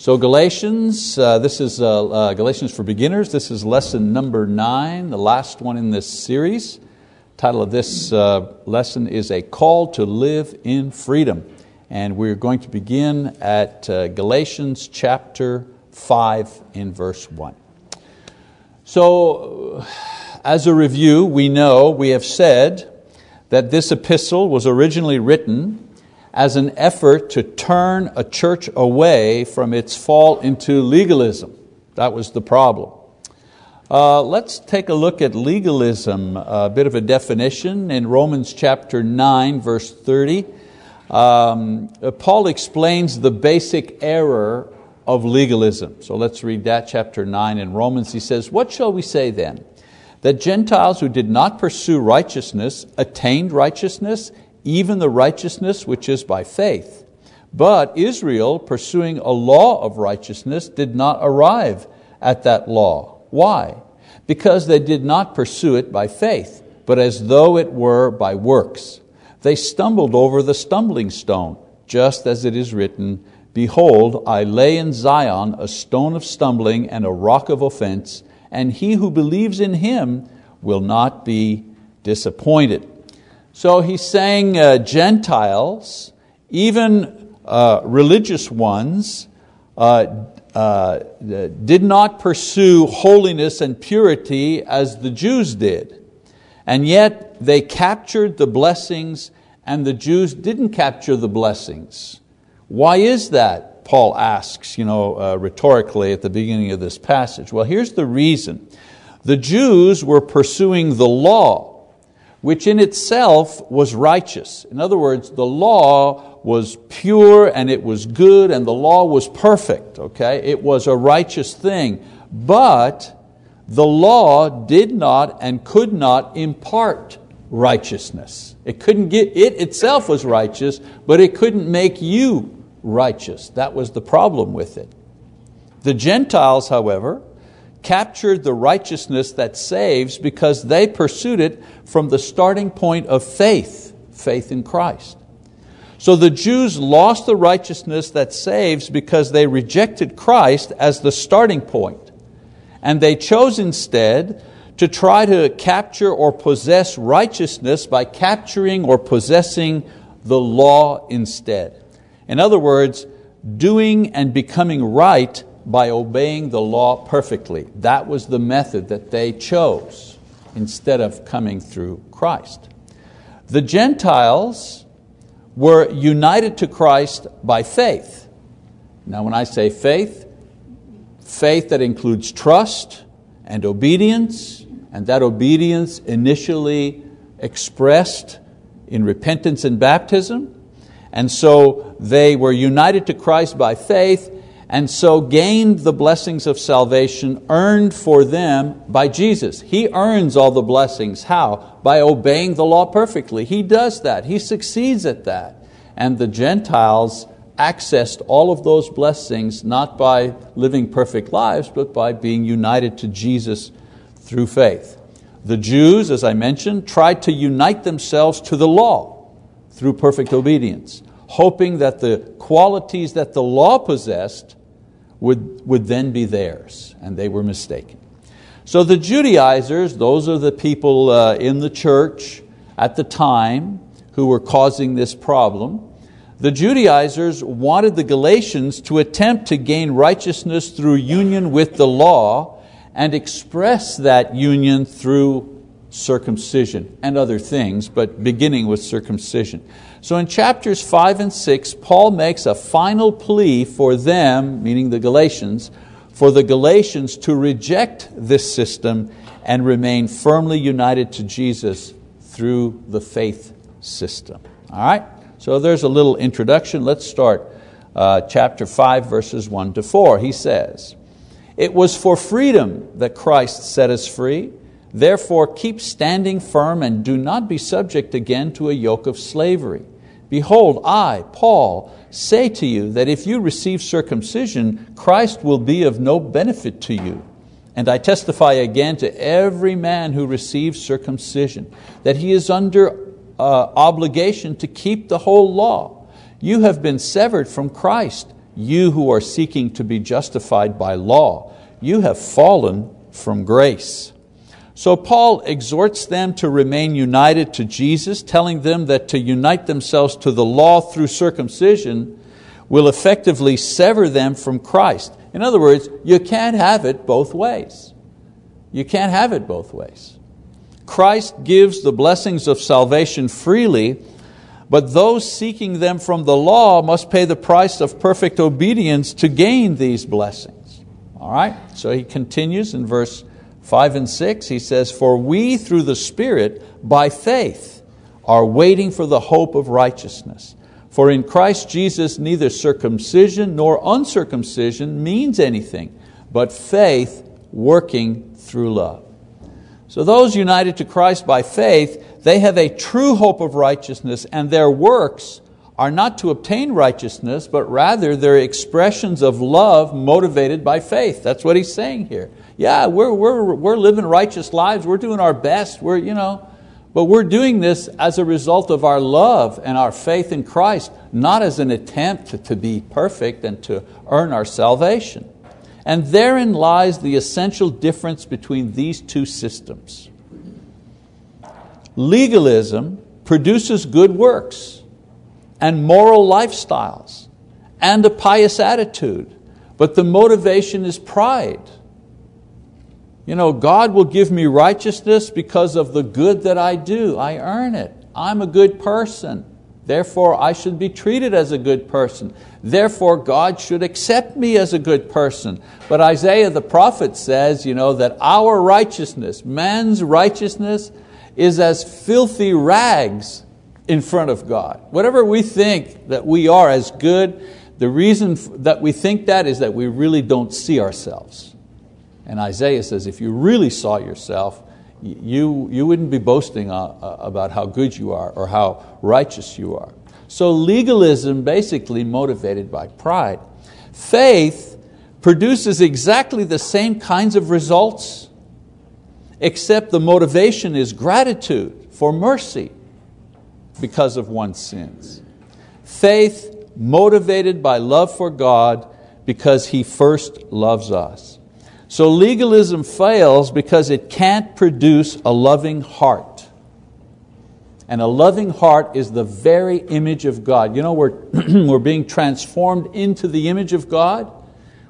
So Galatians, uh, this is uh, uh, Galatians for beginners. This is lesson number nine, the last one in this series. Title of this uh, lesson is a call to live in freedom, and we're going to begin at uh, Galatians chapter five in verse one. So, as a review, we know we have said that this epistle was originally written as an effort to turn a church away from its fall into legalism. That was the problem. Uh, let's take a look at legalism, a bit of a definition in Romans chapter 9, verse 30. Um, Paul explains the basic error of legalism. So let's read that, chapter 9 in Romans. He says, What shall we say then? That Gentiles who did not pursue righteousness attained righteousness, even the righteousness which is by faith. But Israel, pursuing a law of righteousness, did not arrive at that law. Why? Because they did not pursue it by faith, but as though it were by works. They stumbled over the stumbling stone, just as it is written, Behold, I lay in Zion a stone of stumbling and a rock of offense, and he who believes in him will not be disappointed. So he's saying uh, Gentiles, even uh, religious ones, uh, uh, did not pursue holiness and purity as the Jews did. And yet they captured the blessings and the Jews didn't capture the blessings. Why is that? Paul asks you know, uh, rhetorically at the beginning of this passage. Well, here's the reason. The Jews were pursuing the law, which in itself was righteous. In other words, the law was pure and it was good and the law was perfect, okay? It was a righteous thing. But the law did not and could not impart righteousness. It couldn't get, it itself was righteous, but it couldn't make you righteous. That was the problem with it. The Gentiles, however, captured the righteousness that saves because they pursued it from the starting point of faith, faith in Christ. So the Jews lost the righteousness that saves because they rejected Christ as the starting. And they chose instead to try to capture or possess righteousness by capturing or possessing the law instead. In other words, doing and becoming right by obeying the law perfectly. That was the method that they chose instead of coming through Christ. The Gentiles were united to Christ by faith. Now, when I say faith, faith that includes trust and obedience, and that obedience initially expressed in repentance and baptism. And so they were united to Christ by faith and so gained the blessings of salvation earned for them by Jesus. He earns all the blessings. How? By obeying the law perfectly. He does that, he succeeds at that. And the Gentiles accessed all of those blessings not by living perfect lives, but by being united to Jesus through faith. The Jews, as I mentioned, tried to unite themselves to the law through perfect obedience, hoping that the qualities that the law possessed would, would then be theirs, and they were mistaken. So the Judaizers, those are the people uh, in the church at the time who were causing this problem. The Judaizers wanted the Galatians to attempt to gain righteousness through union with the law and express that union through circumcision and other things, but beginning with circumcision. So in chapters 5 and 6, Paul makes a final plea for them, meaning the Galatians, for the Galatians to reject this system and remain firmly united to Jesus through the faith system. All right? So there's a little introduction. Let's start uh, chapter 5, verses 1 to 4. He says, It was for freedom that Christ set us free. Therefore, keep standing firm and do not be subject again to a yoke of slavery. Behold, I, Paul, say to you that if you receive circumcision, Christ will be of no benefit to you. And I testify again to every man who receives circumcision that he is under uh, obligation to keep the whole law. You have been severed from Christ you who are seeking to be justified by law. You have fallen from grace. So Paul exhorts them to remain united to Jesus, telling them that to unite themselves to the law through circumcision will effectively sever them from Christ. In other words, you can't have it both ways. You can't have it both ways. Christ gives the blessings of salvation freely, but those seeking them from the law must pay the price of perfect obedience to gain these blessings. All right? So he continues in verse 5 and 6. He says, For we through the Spirit, by faith, are waiting for the hope of righteousness. For in Christ Jesus, neither circumcision nor uncircumcision means anything, but faith working through love. So those united to Christ by faith they have a true hope of righteousness, and their works are not to obtain righteousness, but rather they're expressions of love motivated by faith. That's what he's saying here. Yeah, we're, we're, we're living righteous lives, we're doing our best, we're, you know, but we're doing this as a result of our love and our faith in Christ, not as an attempt to be perfect and to earn our salvation. And therein lies the essential difference between these two systems. Legalism produces good works and moral lifestyles and a pious attitude, but the motivation is pride. You know, God will give me righteousness because of the good that I do. I earn it. I'm a good person. Therefore, I should be treated as a good person. Therefore, God should accept me as a good person. But Isaiah the prophet says you know, that our righteousness, man's righteousness, is as filthy rags in front of God. Whatever we think that we are as good, the reason that we think that is that we really don't see ourselves. And Isaiah says, if you really saw yourself, you, you wouldn't be boasting uh, uh, about how good you are or how righteous you are. So legalism basically motivated by pride. Faith produces exactly the same kinds of results except the motivation is gratitude for mercy because of one's sins. Faith motivated by love for God because He first loves us. So legalism fails because it can't produce a loving heart. And a loving heart is the very image of God. You know, we're, we're being transformed into the image of God.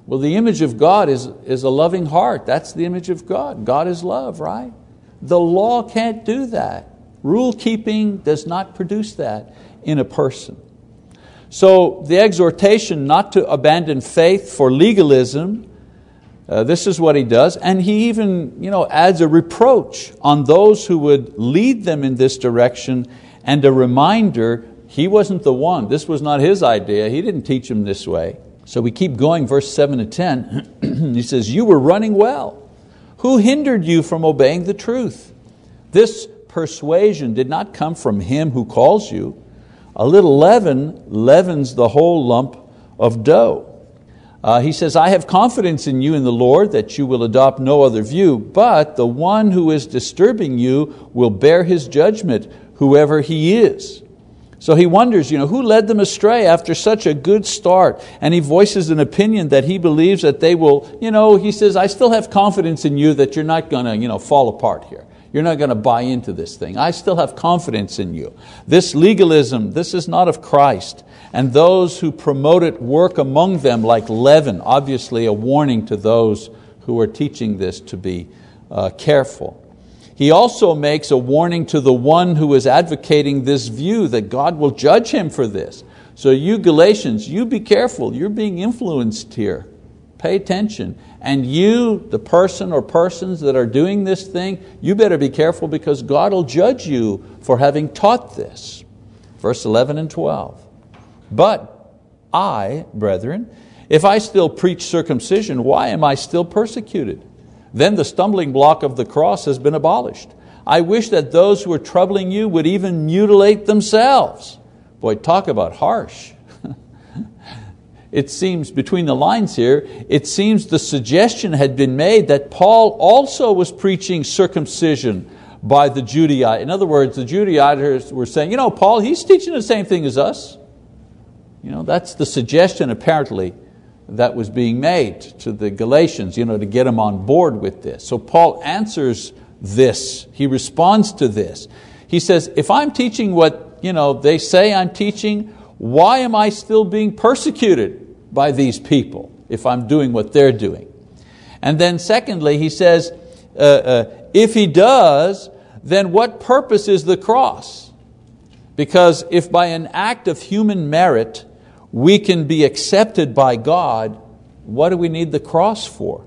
Well, the image of God is, is a loving heart. That's the image of God. God is love, right? The law can't do that. Rule keeping does not produce that in a person. So the exhortation not to abandon faith for legalism, uh, this is what he does, and he even you know, adds a reproach on those who would lead them in this direction and a reminder he wasn't the one. This was not his idea. He didn't teach them this way. So we keep going, verse 7 to 10. he says, You were running well. Who hindered you from obeying the truth? This persuasion did not come from him who calls you. A little leaven leavens the whole lump of dough. Uh, he says, I have confidence in you in the Lord that you will adopt no other view, but the one who is disturbing you will bear his judgment, whoever he is. So he wonders, you know, who led them astray after such a good start? And he voices an opinion that he believes that they will, you know, he says, I still have confidence in you that you're not going to you know, fall apart here. You're not going to buy into this thing. I still have confidence in you. This legalism, this is not of Christ. And those who promote it work among them like leaven, obviously a warning to those who are teaching this to be uh, careful. He also makes a warning to the one who is advocating this view that God will judge him for this. So, you Galatians, you be careful, you're being influenced here. Pay attention. And you, the person or persons that are doing this thing, you better be careful because God will judge you for having taught this. Verse 11 and 12. But I, brethren, if I still preach circumcision, why am I still persecuted? Then the stumbling block of the cross has been abolished. I wish that those who are troubling you would even mutilate themselves. Boy, talk about harsh. it seems, between the lines here, it seems the suggestion had been made that Paul also was preaching circumcision by the Judaite. In other words, the Judaizers were saying, you know, Paul, he's teaching the same thing as us. You know, that's the suggestion apparently that was being made to the Galatians you know, to get them on board with this. So Paul answers this, he responds to this. He says, If I'm teaching what you know, they say I'm teaching, why am I still being persecuted by these people if I'm doing what they're doing? And then, secondly, he says, uh, uh, if he does, then what purpose is the cross? Because if by an act of human merit we can be accepted by God, what do we need the cross for?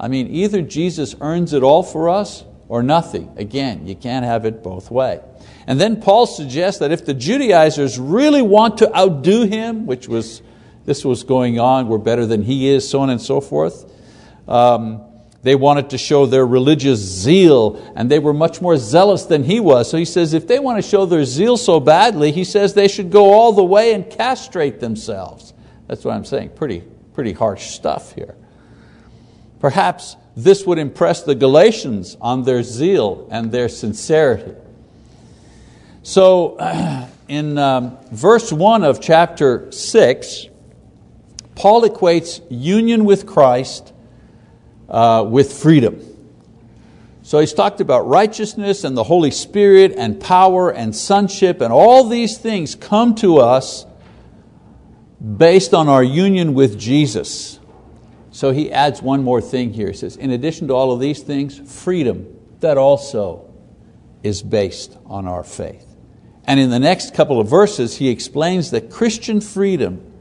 I mean, either Jesus earns it all for us or nothing. Again, you can't have it both ways. And then Paul suggests that if the Judaizers really want to outdo him, which was this was going on, we're better than he is, so on and so forth. Um, they wanted to show their religious zeal, and they were much more zealous than he was. So he says, if they want to show their zeal so badly, he says they should go all the way and castrate themselves. That's what I'm saying. Pretty, pretty harsh stuff here. Perhaps this would impress the Galatians on their zeal and their sincerity. So, in um, verse 1 of chapter 6, Paul equates union with Christ uh, with freedom. So he's talked about righteousness and the Holy Spirit and power and sonship, and all these things come to us based on our union with Jesus. So he adds one more thing here. He says, in addition to all of these things, freedom, that also is based on our faith. And in the next couple of verses, he explains that Christian freedom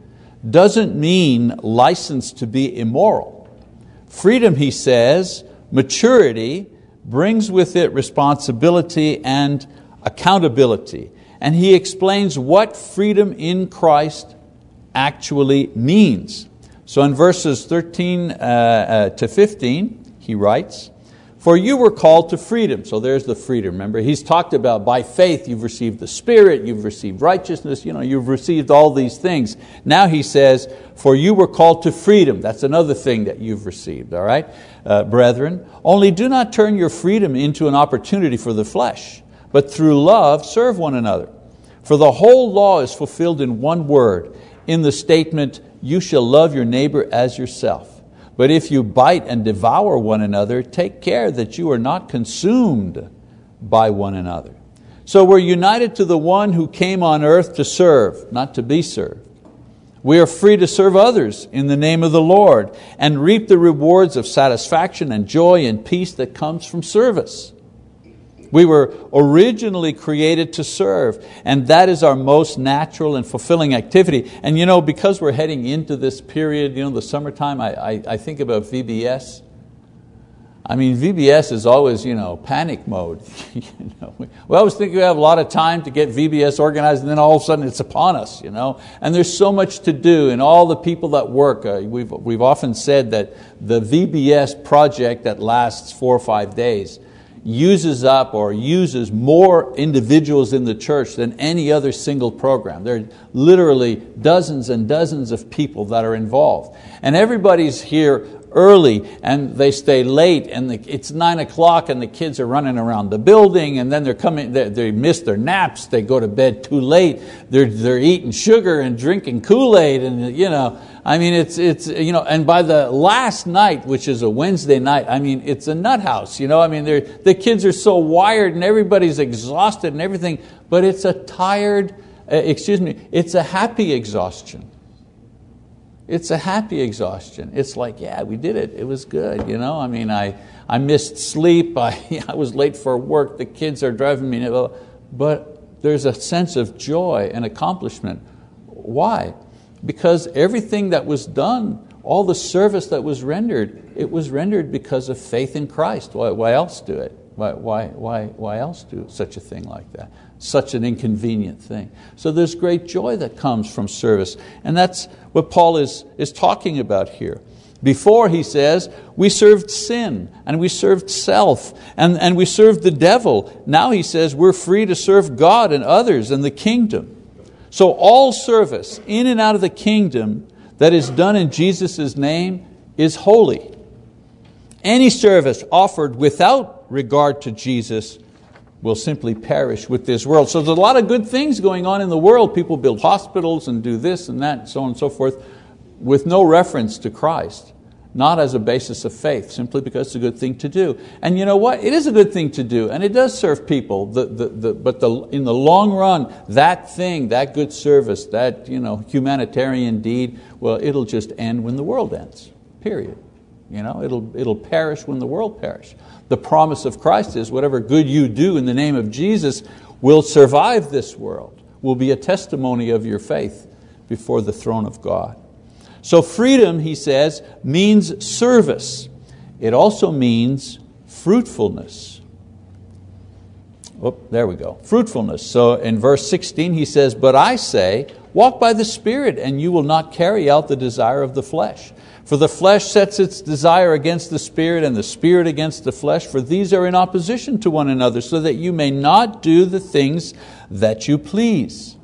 doesn't mean license to be immoral. Freedom, he says, maturity brings with it responsibility and accountability. And he explains what freedom in Christ actually means. So in verses 13 uh, uh, to 15, he writes, for you were called to freedom. So there's the freedom. Remember, he's talked about by faith you've received the Spirit, you've received righteousness, you know, you've received all these things. Now he says, for you were called to freedom. That's another thing that you've received, all right, uh, brethren. Only do not turn your freedom into an opportunity for the flesh, but through love serve one another. For the whole law is fulfilled in one word, in the statement, you shall love your neighbor as yourself. But if you bite and devour one another, take care that you are not consumed by one another. So we're united to the one who came on earth to serve, not to be served. We are free to serve others in the name of the Lord and reap the rewards of satisfaction and joy and peace that comes from service. We were originally created to serve, and that is our most natural and fulfilling activity. And you know, because we're heading into this period, you know, the summertime, I, I, I think about VBS. I mean, VBS is always you know, panic mode. you know, we always think we have a lot of time to get VBS organized, and then all of a sudden it's upon us. You know? And there's so much to do, and all the people that work. Uh, we've, we've often said that the VBS project that lasts four or five days uses up or uses more individuals in the church than any other single program. There are literally dozens and dozens of people that are involved. And everybody's here early and they stay late and the, it's nine o'clock and the kids are running around the building and then they're coming, they, they miss their naps, they go to bed too late, they're, they're eating sugar and drinking Kool-Aid and you know, I mean, it's, it's, you know, and by the last night, which is a Wednesday night, I mean, it's a nut house. You know, I mean, the kids are so wired and everybody's exhausted and everything, but it's a tired, uh, excuse me, it's a happy exhaustion. It's a happy exhaustion. It's like, yeah, we did it. It was good. You know, I mean, I, I missed sleep. I, I was late for work. The kids are driving me. But there's a sense of joy and accomplishment. Why? because everything that was done, all the service that was rendered, it was rendered because of faith in Christ. Why, why else do it? Why, why, why, why else do such a thing like that? Such an inconvenient thing. So there's great joy that comes from service. And that's what Paul is, is talking about here. Before, he says, we served sin and we served self and, and we served the devil. Now he says we're free to serve God and others and the kingdom. So all service in and out of the kingdom that is done in Jesus' name is holy. Any service offered without regard to Jesus will simply perish with this world. So there's a lot of good things going on in the world. People build hospitals and do this and that, and so on and so forth. with no reference to Christ, not as a basis of faith, simply because it's a good thing to do. And you know what? It is a good thing to do, and it does serve people. The, the, the, but in the long run, that thing, that good service, that you know, humanitarian deed, well, it'll just end when the world ends, period. You know, it'll, it'll perish when the world perishes. The promise of Christ is whatever good you do in the name of Jesus will survive this world, will be a testimony of your faith before the throne of God. So freedom, he says, means service. It also means fruitfulness. Oh, there we go. Fruitfulness. So in verse 16 he says, But I say, walk by the Spirit, and you will not carry out the desire of the flesh. For the flesh sets its desire against the Spirit, and the Spirit against the flesh, for these are in opposition to one another, so that you may not do the things that you please.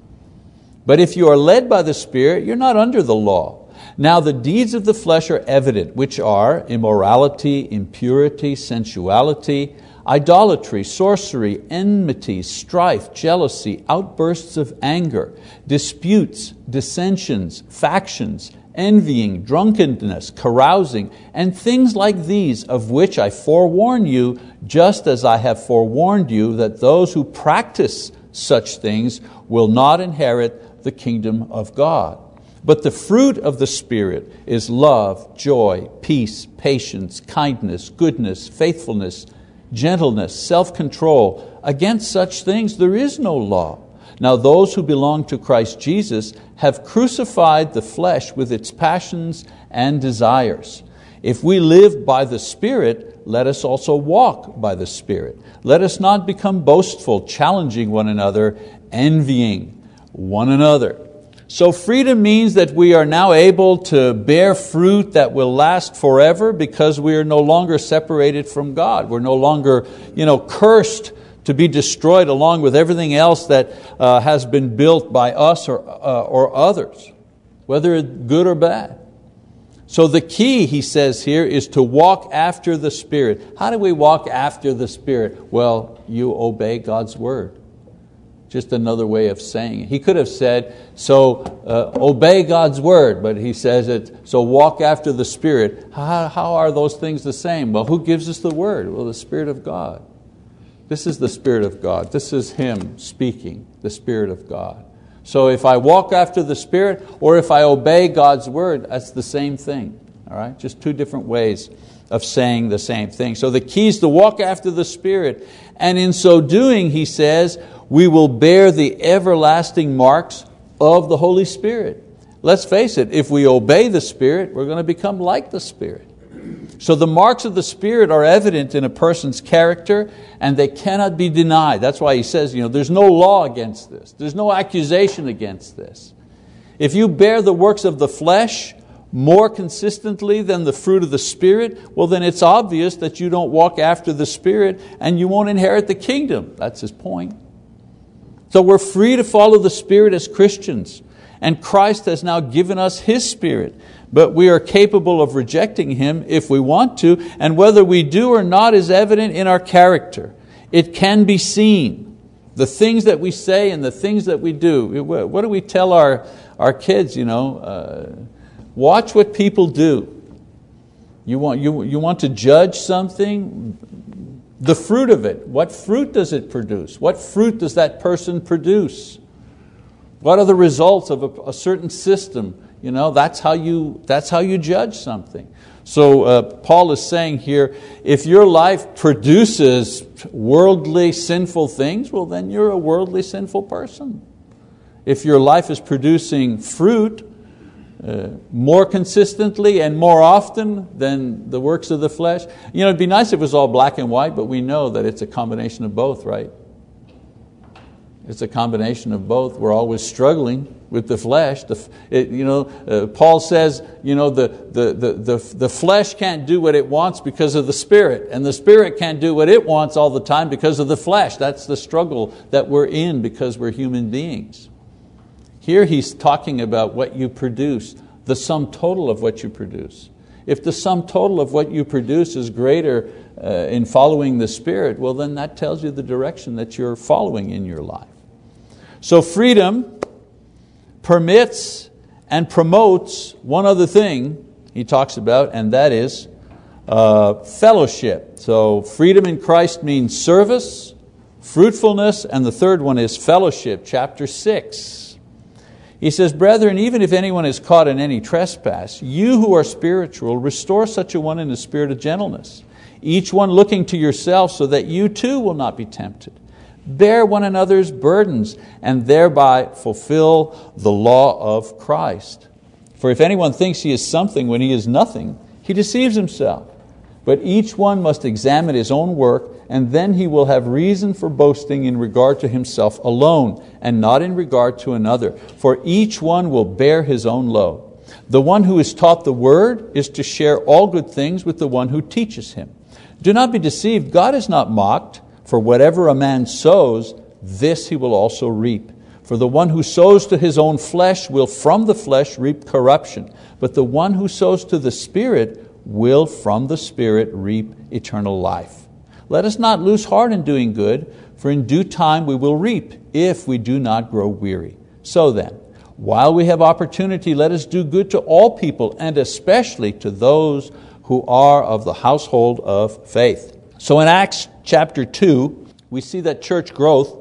But if you are led by the Spirit, you're not under the law. Now the deeds of the flesh are evident, which are immorality, impurity, sensuality, idolatry, sorcery, enmity, strife, jealousy, outbursts of anger, disputes, dissensions, factions, envying, drunkenness, carousing, and things like these, of which I forewarn you, just as I have forewarned you, that those who practice such things will not inherit the kingdom of God. But the fruit of the Spirit is love, joy, peace, patience, kindness, goodness, faithfulness, gentleness, self control. Against such things there is no law. Now, those who belong to Christ Jesus have crucified the flesh with its passions and desires. If we live by the Spirit, let us also walk by the Spirit. Let us not become boastful, challenging one another, envying one another. So freedom means that we are now able to bear fruit that will last forever because we are no longer separated from God. We're no longer you know, cursed to be destroyed along with everything else that uh, has been built by us or, uh, or others, whether good or bad. So the key, he says here, is to walk after the Spirit. How do we walk after the Spirit? Well, you obey God's word. Just another way of saying it. He could have said, so uh, obey God's word, but he says it, so walk after the Spirit. How, how are those things the same? Well, who gives us the word? Well, the Spirit of God. This is the Spirit of God. This is Him speaking, the Spirit of God. So if I walk after the Spirit or if I obey God's word, that's the same thing. All right? Just two different ways of saying the same thing. So the key is to walk after the Spirit. And in so doing, he says, we will bear the everlasting marks of the Holy Spirit. Let's face it, if we obey the Spirit, we're going to become like the Spirit. So the marks of the Spirit are evident in a person's character and they cannot be denied. That's why he says, you know, there's no law against this. There's no accusation against this. If you bear the works of the flesh more consistently than the fruit of the Spirit, well then it's obvious that you don't walk after the Spirit and you won't inherit the kingdom. That's his point. So we're free to follow the Spirit as Christians. And Christ has now given us His Spirit. But we are capable of rejecting Him if we want to, and whether we do or not is evident in our character. It can be seen. The things that we say and the things that we do. What do we tell our, our kids? You know, uh, watch what people do. You want, you, you want to judge something? the fruit of it. What fruit does it produce? What fruit does that person produce? What are the results of a, a certain system? You know, that's, how you, that's how you judge something. So uh, Paul is saying here, if your life produces worldly sinful things, well then you're a worldly sinful person. If your life is producing fruit, uh, more consistently and more often than the works of the flesh. You know, it'd be nice if it was all black and white, but we know that it's a combination of both, right? It's a combination of both. We're always struggling with the flesh. The, it, you know, uh, Paul says you know, the, the, the, the, the flesh can't do what it wants because of the spirit, and the spirit can't do what it wants all the time because of the flesh. That's the struggle that we're in because we're human beings. Here he's talking about what you produce, the sum total of what you produce. If the sum total of what you produce is greater uh, in following the Spirit, well, then that tells you the direction that you're following in your life. So, freedom permits and promotes one other thing he talks about, and that is uh, fellowship. So, freedom in Christ means service, fruitfulness, and the third one is fellowship, chapter 6. He says, Brethren, even if anyone is caught in any trespass, you who are spiritual, restore such a one in a spirit of gentleness, each one looking to yourself so that you too will not be tempted. Bear one another's burdens and thereby fulfill the law of Christ. For if anyone thinks he is something when he is nothing, he deceives himself. But each one must examine his own work, and then he will have reason for boasting in regard to himself alone, and not in regard to another. For each one will bear his own load. The one who is taught the word is to share all good things with the one who teaches him. Do not be deceived, God is not mocked. For whatever a man sows, this he will also reap. For the one who sows to his own flesh will from the flesh reap corruption, but the one who sows to the Spirit will from the Spirit reap eternal life. Let us not lose heart in doing good, for in due time we will reap if we do not grow weary. So then, while we have opportunity, let us do good to all people, and especially to those who are of the household of faith. So in Acts chapter 2, we see that church growth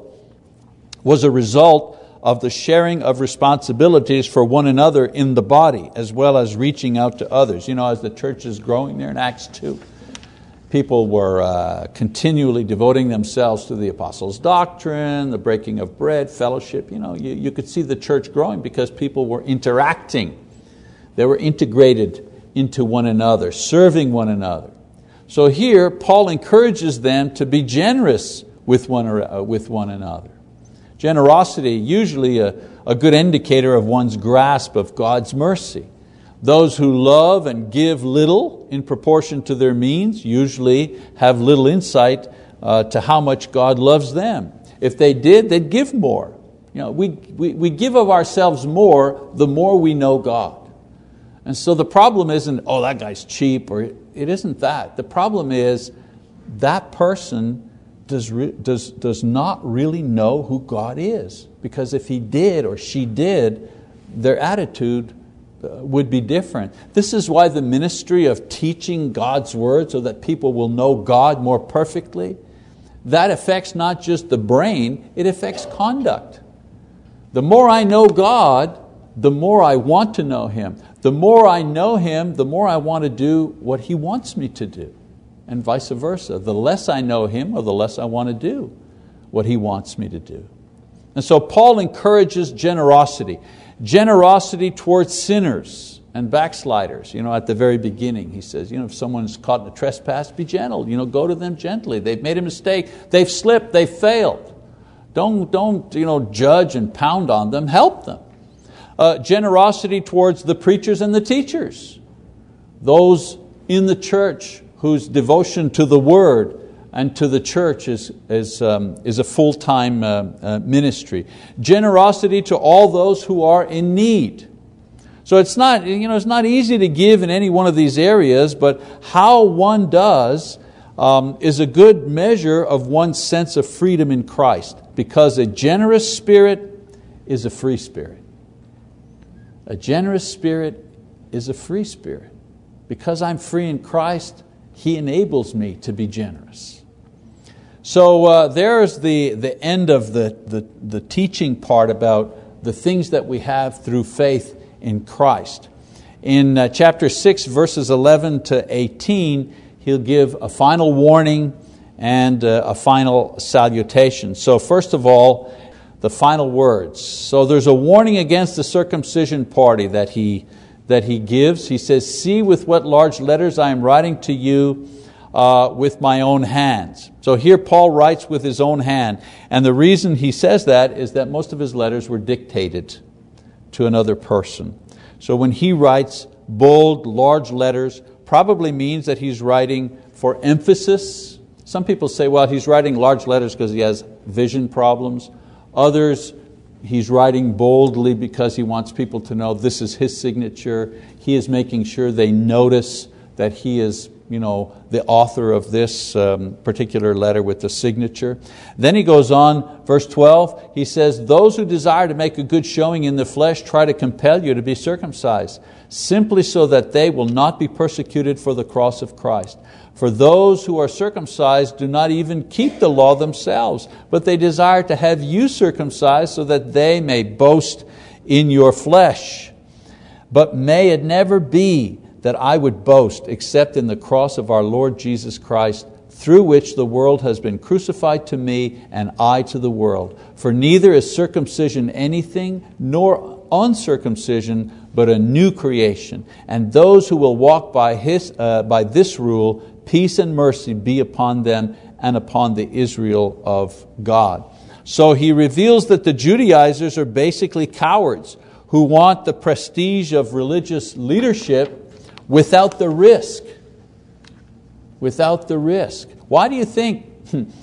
was a result of the sharing of responsibilities for one another in the body, as well as reaching out to others. You know, as the church is growing there in Acts 2, people were uh, continually devoting themselves to the apostles' doctrine, the breaking of bread, fellowship. You, know, you, you could see the church growing because people were interacting. They were integrated into one another, serving one another. So here, Paul encourages them to be generous with one, uh, with one another. Generosity, usually a, a good indicator of one's grasp of God's mercy. Those who love and give little in proportion to their means usually have little insight uh, to how much God loves them. If they did, they'd give more. You know, we, we, we give of ourselves more the more we know God. And so the problem isn't, oh, that guy's cheap, or it isn't that. The problem is that person does, does, does not really know who God is. Because if he did or she did, their attitude uh, would be different. This is why the ministry of teaching God's Word so that people will know God more perfectly, that affects not just the brain, it affects conduct. The more I know God, the more I want to know Him. The more I know Him, the more I want to do what He wants me to do, and vice versa. The less I know Him, or the less I want to do what He wants me to do. And so Paul encourages generosity. Generosity towards sinners and backsliders. You know, at the very beginning, he says, you know, if someone's caught in a trespass, be gentle. You know, go to them gently. They've made a mistake. They've slipped. They've failed. Don't, don't you know, judge and pound on them. Help them uh, generosity towards the preachers and the teachers, those in the church whose devotion to the Word and to the church is, is, um, is a full time uh, uh, ministry. Generosity to all those who are in need. So it's not, you know, it's not easy to give in any one of these areas, but how one does um, is a good measure of one's sense of freedom in Christ, because a generous spirit is a free spirit. A generous spirit is a free spirit. Because I'm free in Christ, He enables me to be generous. So uh, there's the, the end of the, the, the teaching part about the things that we have through faith in Christ. In uh, chapter 6, verses 11 to 18, he'll give a final warning and uh, a final salutation. So, first of all, the final words. So there's a warning against the circumcision party that he, that he gives. He says, See with what large letters I am writing to you uh, with my own hands. So here Paul writes with his own hand. And the reason he says that is that most of his letters were dictated to another person. So when he writes bold, large letters, probably means that he's writing for emphasis. Some people say, well, he's writing large letters because he has vision problems. Others, he's writing boldly because he wants people to know this is his signature. He is making sure they notice that he is you know, the author of this um, particular letter with the signature. Then he goes on, verse 12, he says, Those who desire to make a good showing in the flesh try to compel you to be circumcised, simply so that they will not be persecuted for the cross of Christ. For those who are circumcised do not even keep the law themselves, but they desire to have you circumcised so that they may boast in your flesh. But may it never be that I would boast except in the cross of our Lord Jesus Christ, through which the world has been crucified to me and I to the world. For neither is circumcision anything, nor uncircumcision, but a new creation. And those who will walk by, his, uh, by this rule, peace and mercy be upon them and upon the Israel of God. So he reveals that the Judaizers are basically cowards who want the prestige of religious leadership without the risk. Without the risk. Why do you think,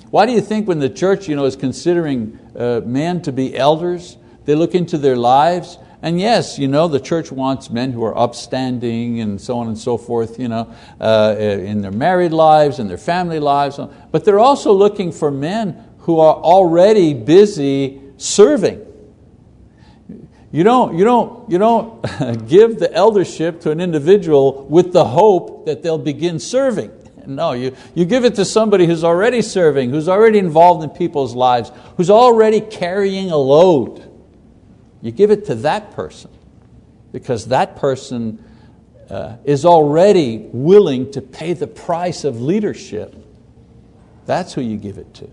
why do you think when the church you know, is considering uh, men to be elders, they look into their lives and yes, you know, the church wants men who are upstanding and so on and so forth, you know, uh, in their married lives and their family lives. But they're also looking for men who are already busy serving. You don't, you don't, you don't give the eldership to an individual with the hope that they'll begin serving. No, you, you give it to somebody who's already serving, who's already involved in people's lives, who's already carrying a load. You give it to that person because that person uh, is already willing to pay the price of leadership. That's who you give it to.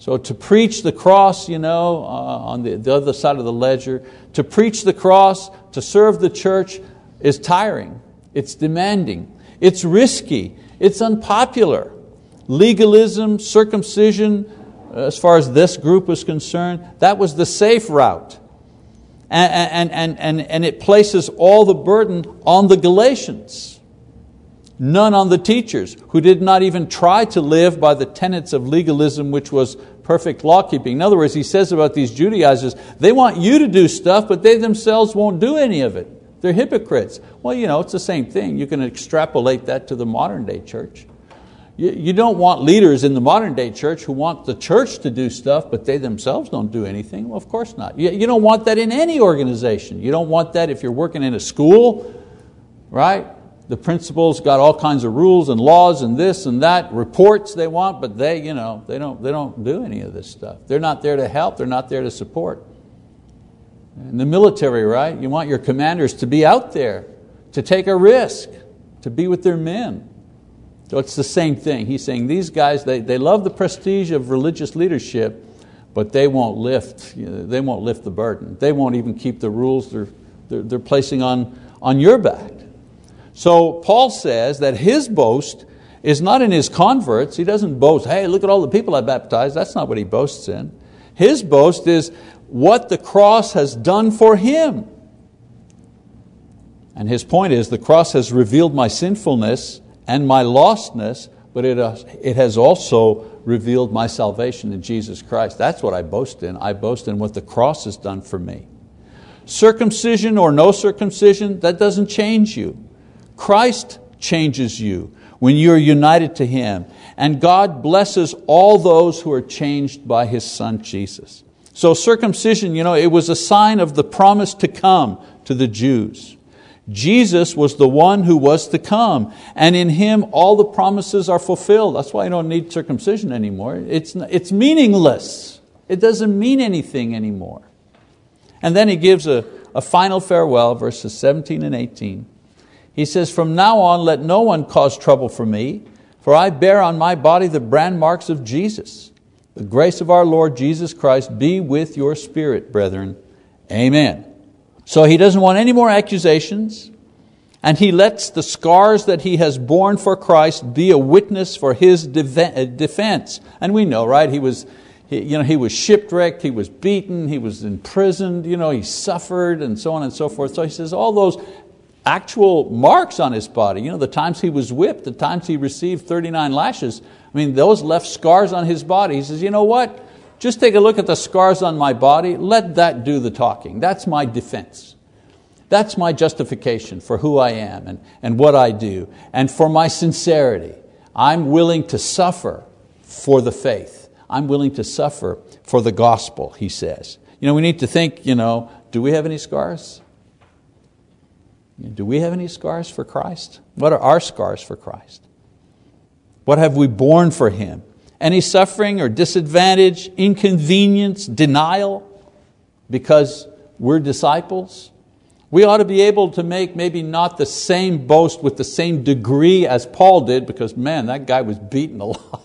So to preach the cross, you know, uh, on the, the other side of the ledger, to preach the cross, to serve the church is tiring, it's demanding, it's risky, it's unpopular. Legalism, circumcision, uh, as far as this group was concerned, that was the safe route. And, and, and, and it places all the burden on the Galatians none on the teachers, who did not even try to live by the tenets of legalism, which was perfect law keeping. In other words, he says about these Judaizers, they want you to do stuff, but they themselves won't do any of it. They're hypocrites. Well, you know, it's the same thing. You can extrapolate that to the modern day church. You, you don't want leaders in the modern day church who want the church to do stuff, but they themselves don't do anything. Well, of course not. You, you don't want that in any organization. You don't want that if you're working in a school, right? The principals got all kinds of rules and laws and this and that, reports they want, but they, you know, they, don't, they don't do any of this stuff. They're not there to help, they're not there to support. In the military, right, you want your commanders to be out there, to take a risk, to be with their men. So it's the same thing. He's saying these guys, they, they love the prestige of religious leadership, but they won't lift, you know, they won't lift the burden. They won't even keep the rules they're, they're, they're placing on, on your back. So Paul says that his boast is not in his converts. He doesn't boast, hey, look at all the people I baptized. That's not what he boasts in. His boast is what the cross has done for him. And his point is the cross has revealed my sinfulness and my lostness, but it, uh, has also revealed my salvation in Jesus Christ. That's what I boast in. I boast in what the cross has done for me. Circumcision or no circumcision, that doesn't change you. Christ changes you when you're united to Him. And God blesses all those who are changed by His Son Jesus. So circumcision, you know, it was a sign of the promise to come to the Jews. Jesus was the one who was to come, and in Him all the promises are fulfilled. That's why you don't need circumcision anymore. It's, it's meaningless. It doesn't mean anything anymore. And then He gives a, a final farewell, verses 17 and 18. He says, From now on, let no one cause trouble for me, for I bear on my body the brand marks of Jesus. The grace of our Lord Jesus Christ be with your spirit, brethren. Amen. So he doesn't want any more accusations, and he lets the scars that he has borne for Christ be a witness for his uh, defense. And we know, right? He was, you know, he was shipwrecked, he was beaten, he was imprisoned, you know, he suffered, and so on and so forth. So he says, all those actual marks on his body. You know, the times he was whipped, the times he received 39 lashes, I mean, those left scars on his body. He says, you know what? Just take a look at the scars on my body. Let that do the talking. That's my defense. That's my justification for who I am and, and what I do. And for my sincerity, I'm willing to suffer for the faith. I'm willing to suffer for the gospel, he says. You know, we need to think, you know, do we have any scars? Do we have any scars for Christ? What are our scars for Christ? What have we borne for Him? Any suffering or disadvantage, inconvenience, denial because we're disciples? We ought to be able to make maybe not the same boast with the same degree as Paul did, because man, that guy was beaten a lot.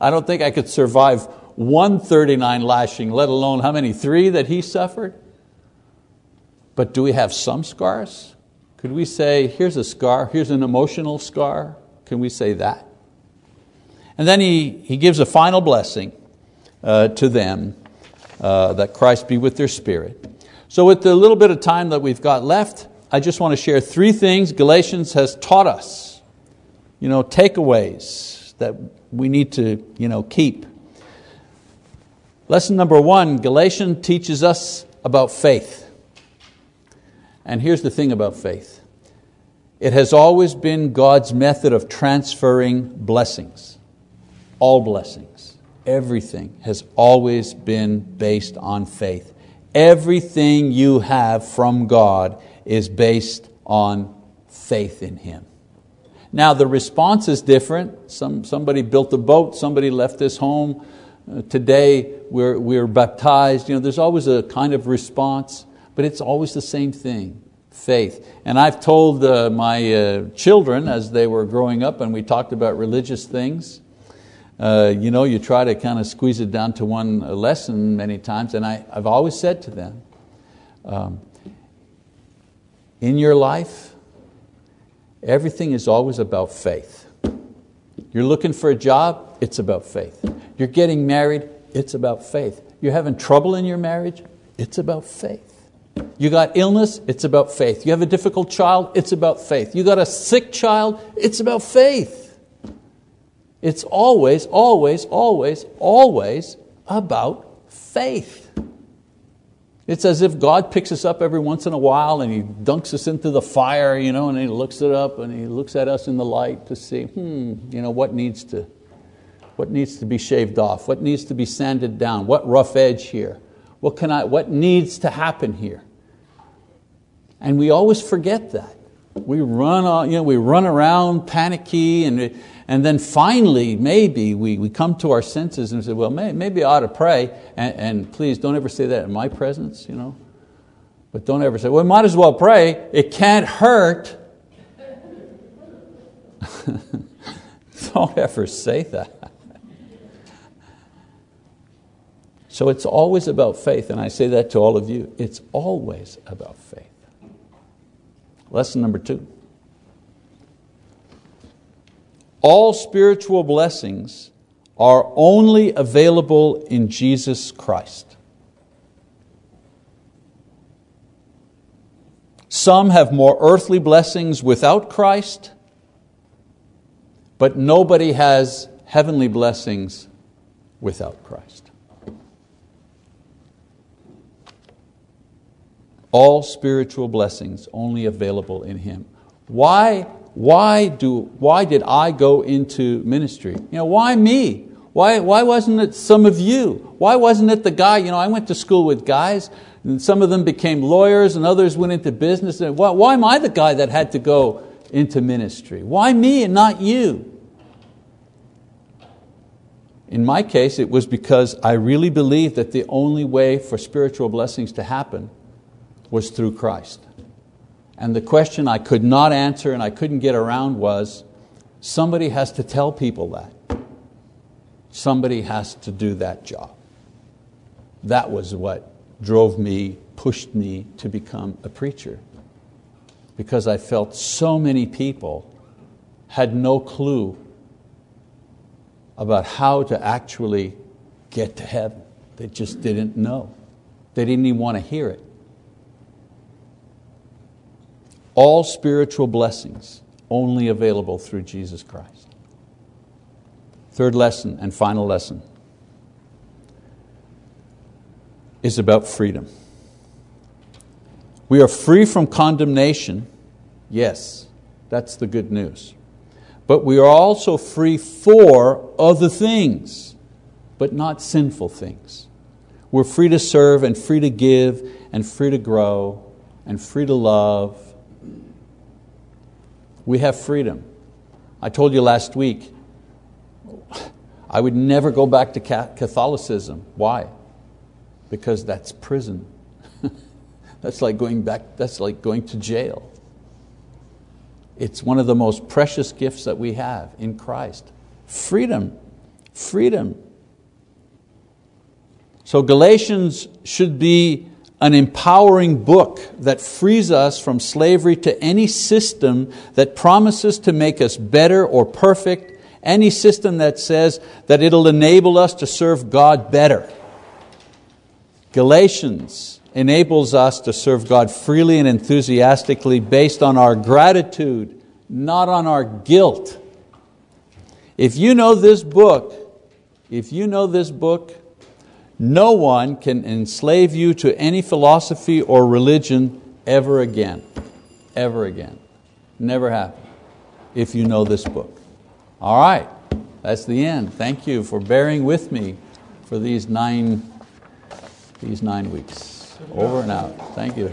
I don't think I could survive 139 lashing, let alone how many? Three that he suffered? But do we have some scars? Could we say, here's a scar, here's an emotional scar? Can we say that? And then he, he gives a final blessing uh, to them uh, that Christ be with their spirit. So, with the little bit of time that we've got left, I just want to share three things Galatians has taught us, you know, takeaways that we need to you know, keep. Lesson number one Galatians teaches us about faith. And here's the thing about faith it has always been God's method of transferring blessings, all blessings. Everything has always been based on faith. Everything you have from God is based on faith in Him. Now, the response is different. Some, somebody built a boat, somebody left this home. Uh, today, we're, we're baptized. You know, there's always a kind of response, but it's always the same thing faith. And I've told uh, my uh, children as they were growing up and we talked about religious things, uh, you know, you try to kind of squeeze it down to one lesson many times, and I, I've always said to them, um, in your life, everything is always about faith. You're looking for a job, it's about faith. You're getting married, it's about faith. You're having trouble in your marriage, it's about faith. You got illness, it's about faith. You have a difficult child, it's about faith. You got a sick child, it's about faith. It's always, always, always, always about faith. It's as if God picks us up every once in a while and He dunks us into the fire, you know, and He looks it up and He looks at us in the light to see, hmm, you know, what needs to, what needs to be shaved off, what needs to be sanded down, what rough edge here, what, can I, what needs to happen here. And we always forget that. We run, you know, we run around panicky and and then finally, maybe we, we come to our senses and say, well, may, maybe I ought to pray. And, and, please don't ever say that in my presence, you know. But don't ever say, well, might as well pray. It can't hurt. don't ever say that. So it's always about faith, and I say that to all of you. It's always about faith. Lesson number two. all spiritual blessings are only available in Jesus Christ. Some have more earthly blessings without Christ, but nobody has heavenly blessings without Christ. All spiritual blessings only available in Him. Why why, do, why did I go into ministry? You know, why me? Why, why wasn't it some of you? Why wasn't it the guy? You know, I went to school with guys, and some of them became lawyers, and others went into business. And why, why am I the guy that had to go into ministry? Why me and not you? In my case, it was because I really believed that the only way for spiritual blessings to happen was through Christ. And the question I could not answer and I couldn't get around was somebody has to tell people that. Somebody has to do that job. That was what drove me, pushed me to become a preacher. Because I felt so many people had no clue about how to actually get to heaven. They just didn't know. They didn't even want to hear it all spiritual blessings only available through Jesus Christ. Third lesson and final lesson is about freedom. We are free from condemnation. Yes, that's the good news. But we are also free for other things, but not sinful things. We're free to serve and free to give and free to grow and free to love. We have freedom. I told you last week, I would never go back to Catholicism. Why? Because that's prison. that's like going back, that's like going to jail. It's one of the most precious gifts that we have in Christ. Freedom, freedom. So Galatians should be an empowering book that frees us from slavery to any system that promises to make us better or perfect, any system that says that it'll enable us to serve God better. Galatians enables us to serve God freely and enthusiastically based on our gratitude, not on our guilt. If you know this book, if you know this book, no one can enslave you to any philosophy or religion ever again. Ever again. Never happen if you know this book. All right, that's the end. Thank you for bearing with me for these nine, these nine weeks. Over and out. Thank you.